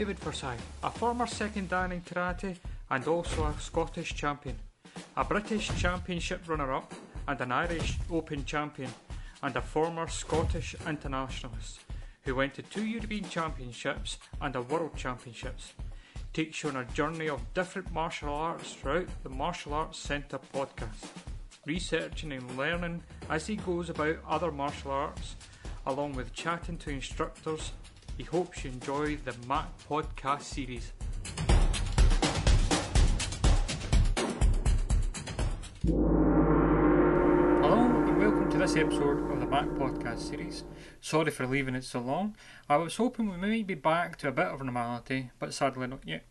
David Forsyth, a former second dan in karate and also a Scottish champion, a British Championship runner up and an Irish Open champion, and a former Scottish internationalist who went to two European Championships and a World Championships. Takes you on a journey of different martial arts throughout the Martial Arts Centre podcast, researching and learning as he goes about other martial arts, along with chatting to instructors. He hopes you enjoy the Mac podcast series. Hello and welcome to this episode of the Mac Podcast series. Sorry for leaving it so long. I was hoping we might be back to a bit of normality, but sadly not yet.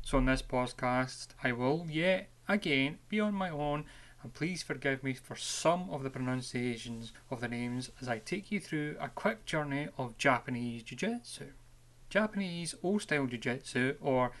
So in this podcast, I will yet again be on my own, and please forgive me for some of the pronunciations of the names as I take you through a quick journey of Japanese Jiu-Jitsu. Japanese old-style Jiu-Jitsu or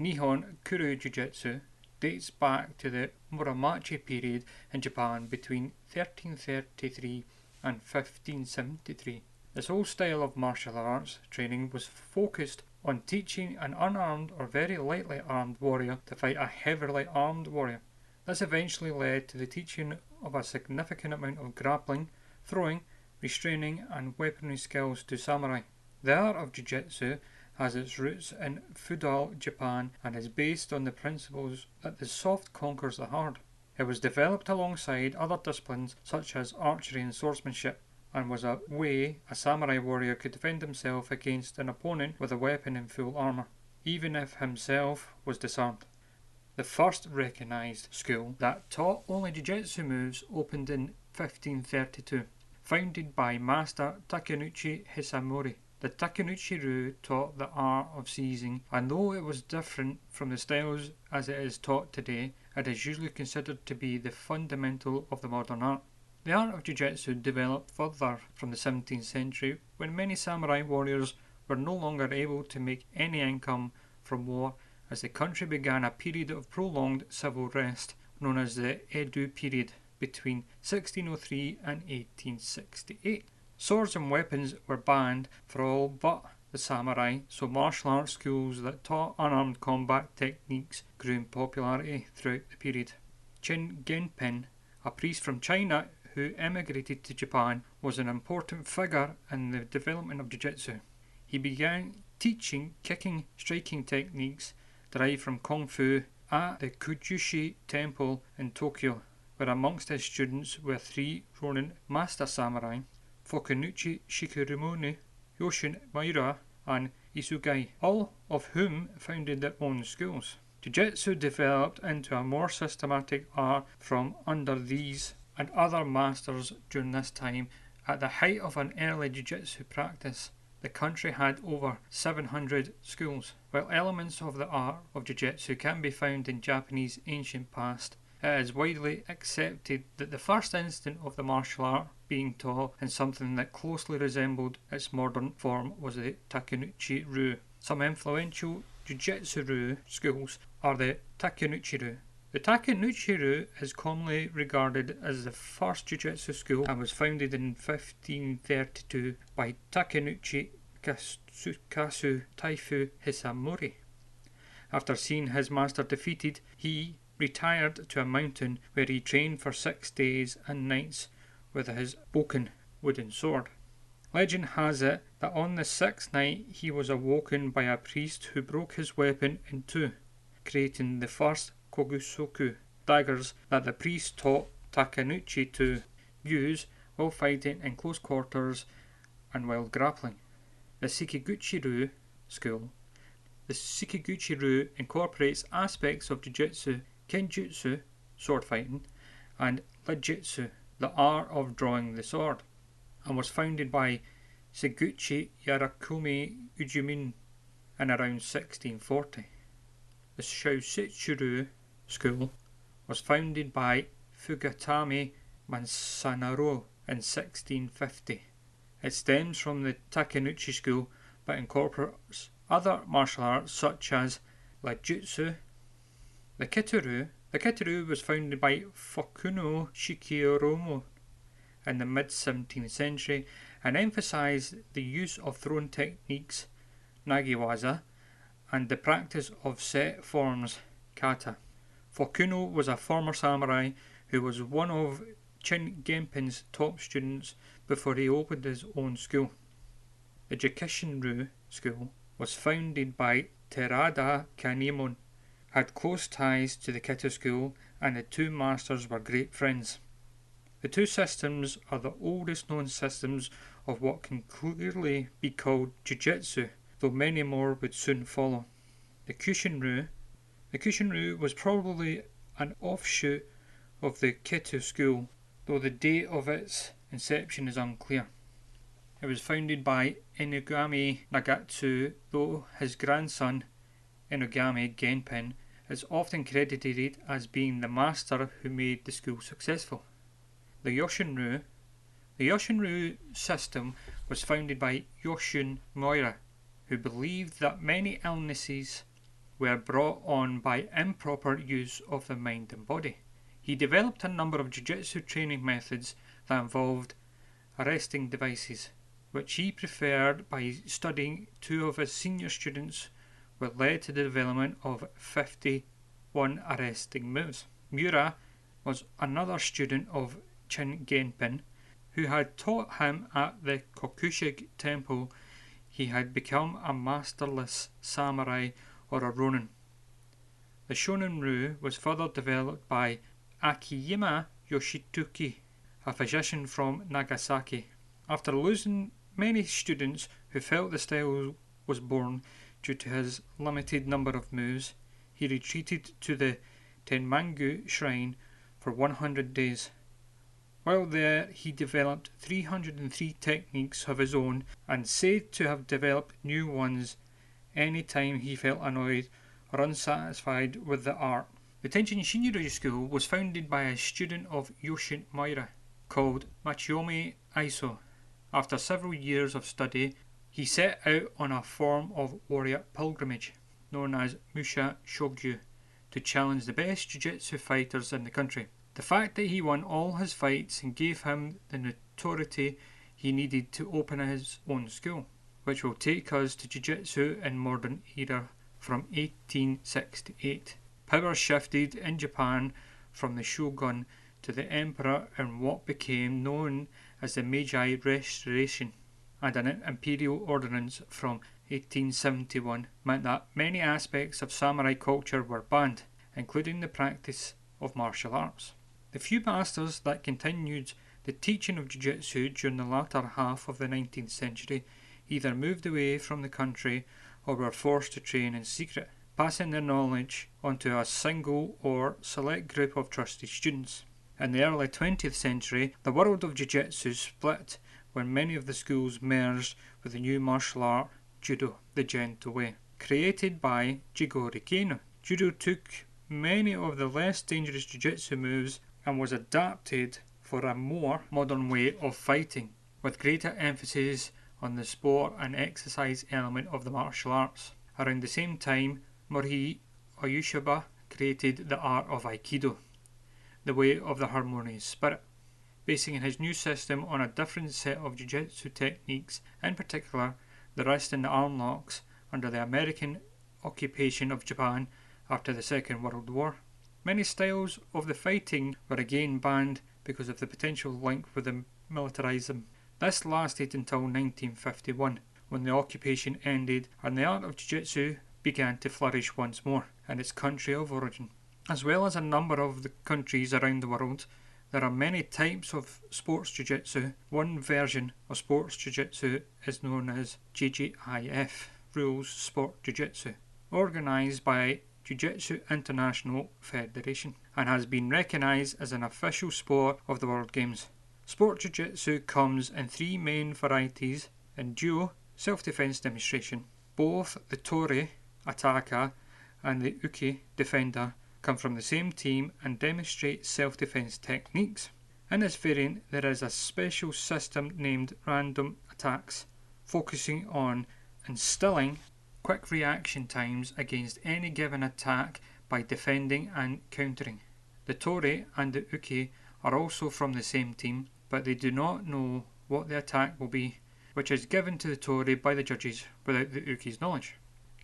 Nihon Koryu Jiu-Jitsu dates back to the Muromachi period in Japan between 1333 and 1573. This old style of martial arts training was focused on teaching an unarmed or very lightly armed warrior to fight a heavily armed warrior. This eventually led to the teaching of a significant amount of grappling, throwing, restraining, and weaponry skills to samurai. The art of jiu-jitsu has its roots in feudal Japan and is based on the principles that the soft conquers the hard. It was developed alongside other disciplines such as archery and swordsmanship and was a way a samurai warrior could defend himself against an opponent with a weapon in full armour, even if himself was disarmed. The first recognised school that taught only jiu-jitsu moves opened in 1532, founded by Master Takenouchi Hisamori. The Takenouchi Ryu taught the art of seizing, and though it was different from the styles as it is taught today, it is usually considered to be the fundamental of the modern art. The art of jiu-jitsu developed further from the 17th century when many samurai warriors were no longer able to make any income from war as the country began a period of prolonged civil rest known as the Edo period between 1603 and 1868. Swords and weapons were banned for all but the samurai, so martial arts schools that taught unarmed combat techniques grew in popularity throughout the period. Chin Genpin, a priest from China who emigrated to Japan, was an important figure in the development of jiu-jitsu. He began teaching kicking striking techniques derived from Kung Fu at the Kujushi Temple in Tokyo, where amongst his students were three Ronin master samurai Fukunuchi Shikirumune, Yoshin Maira, and Isugai, all of whom founded their own schools. Jiu-Jitsu developed into a more systematic art from under these and other masters during this time. At the height of an early Jiu-Jitsu practice, the country had over 700 schools. While elements of the art of Jiu-Jitsu can be found in Japanese ancient past, it is widely accepted that the first instant of the martial art being taught in something that closely resembled its modern form was the Takenouchi Ryu. Some influential Jiu-Jitsu Ryu schools are the Takenouchi Ryu. The Takenouchi Ryu is commonly regarded as the first Jiu-Jitsu school and was founded in 1532 by Takenouchi Katsukasu Taifu Hisamori. After seeing his master defeated, he retired to a mountain where he trained for six days and nights with his bokken wooden sword. Legend has it that on the sixth night he was awoken by a priest who broke his weapon in two, creating the first kogusoku daggers that the priest taught Takenouchi to use while fighting in close quarters and while grappling. The Sekiguchi Ryu school. The Sekiguchi Ryu incorporates aspects of jiu-jitsu kenjutsu, sword fighting, and Lijitsu, the art of drawing the sword, and was founded by Seguchi Yarakumi Ujumin in around 1640. The Shositsuru school was founded by Fugatame Mansanaro in 1650. It stems from the Takenouchi school but incorporates other martial arts such as Lijutsu, the Kito Ryu. The Kito Ryu was founded by Fukuno Shikoromo in the mid 17th century and emphasized the use of throwing techniques, nage-waza, and the practice of set forms, kata. Fukuno was a former samurai who was one of Chin Genpin's top students before he opened his own school. The Jikishin-ryu school was founded by Terada Kanemon, had close ties to the Kito school, and the two masters were great friends. The two systems are the oldest known systems of what can clearly be called Jiu-Jitsu, though many more would soon follow. The Kyushin-ryu The Kyushin-ryu was probably an offshoot of the Kito school, though the date of its inception is unclear. It was founded by Inugami Nagatsu, though his grandson, Inugami Genpin, is often credited as being the master who made the school successful. The Yoshinru The Yoshinru system was founded by Yoshin Moira, who believed that many illnesses were brought on by improper use of the mind and body. He developed a number of jiu-jitsu training methods that involved arresting devices, which he preferred by studying two of his senior students, which led to the development of 51 arresting moves. Mura was another student of Chin Genpin, who had taught him at the Kokushig temple he had become a masterless samurai or a ronin. The Shonin Ryu was further developed by Akiyama Yoshituki, a physician from Nagasaki. After losing many students who felt the style was born due to his limited number of moves, he retreated to the Tenmangu shrine for 100 days. While there, he developed 303 techniques of his own and said to have developed new ones any time he felt annoyed or unsatisfied with the art. The Tenshin Shinryu School was founded by a student of Yoshin Moira called Machiyomi Aiso. After several years of study, he set out on a form of warrior pilgrimage known as Musha Shugyo to challenge the best jiu-jitsu fighters in the country. The fact that he won all his fights and gave him the notoriety he needed to open his own school, which will take us to jiu-jitsu in modern era from 1868. Power shifted in Japan from the shogun to the emperor in what became known as the Meiji Restoration, and an imperial ordinance from 1871 meant that many aspects of samurai culture were banned, including the practice of martial arts. The few masters that continued the teaching of jiu-jitsu during the latter half of the 19th century either moved away from the country or were forced to train in secret passing their knowledge onto a single or select group of trusted students. In the early 20th century, the world of jiu-jitsu split when many of the schools merged with the new martial art, judo, the gentle way. Created by Jigoro Kano, judo took many of the less dangerous jiu-jitsu moves and was adapted for a more modern way of fighting, with greater emphasis on the sport and exercise element of the martial arts. Around the same time, Morihei Ueshiba created the art of Aikido, the way of the harmonious spirit, basing his new system on a different set of jiu-jitsu techniques, in particular the wrist and the arm locks under the American occupation of Japan after the Second World War. Many styles of the fighting were again banned because of the potential link with the militarism. This lasted until 1951, when the occupation ended and the art of jiu-jitsu began to flourish once more in its country of origin. As well as a number of the countries around the world, there are many types of sports jiu-jitsu. One version of sports jiu-jitsu is known as JJIF, Rules Sport Jiu-Jitsu, organised by Jiu-Jitsu International Federation and has been recognised as an official sport of the World Games. Sport Jiu-Jitsu comes in three main varieties in duo self-defense demonstration. Both the Tori attacker and the Uke defender come from the same team and demonstrate self-defense techniques. In this variant there is a special system named random attacks, focusing on instilling quick reaction times against any given attack by defending and countering. The Tori and the Uke are also from the same team, but they do not know what the attack will be, which is given to the Tori by the judges without the Uke's knowledge.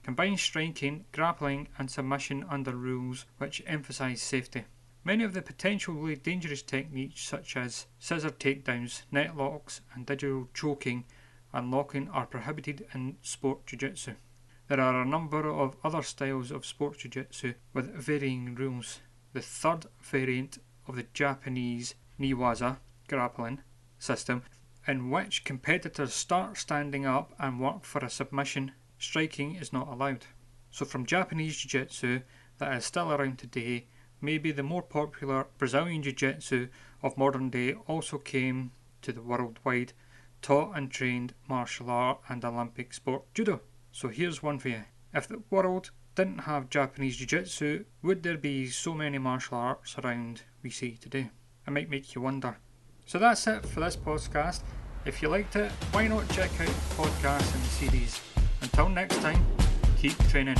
combines striking, grappling, and submission under rules which emphasise safety. Many of the potentially dangerous techniques, such as scissor takedowns, neck locks, and digital choking and locking, are prohibited in sport jiu jitsu. There are a number of other styles of sport jiu jitsu with varying rules. The third variant of the Japanese Newaza grappling system, in which competitors start standing up and work for a submission, striking is not allowed. So, from Japanese Jiu Jitsu that is still around today, maybe the more popular Brazilian Jiu Jitsu of modern day also came to the worldwide taught and trained martial art and Olympic sport judo. So here's one for you. If the world didn't have Japanese Jiu Jitsu, would there be so many martial arts around we see today? It might make you wonder. So that's it for this podcast. If you liked it, why not check out the podcast and series? Until next time, keep training.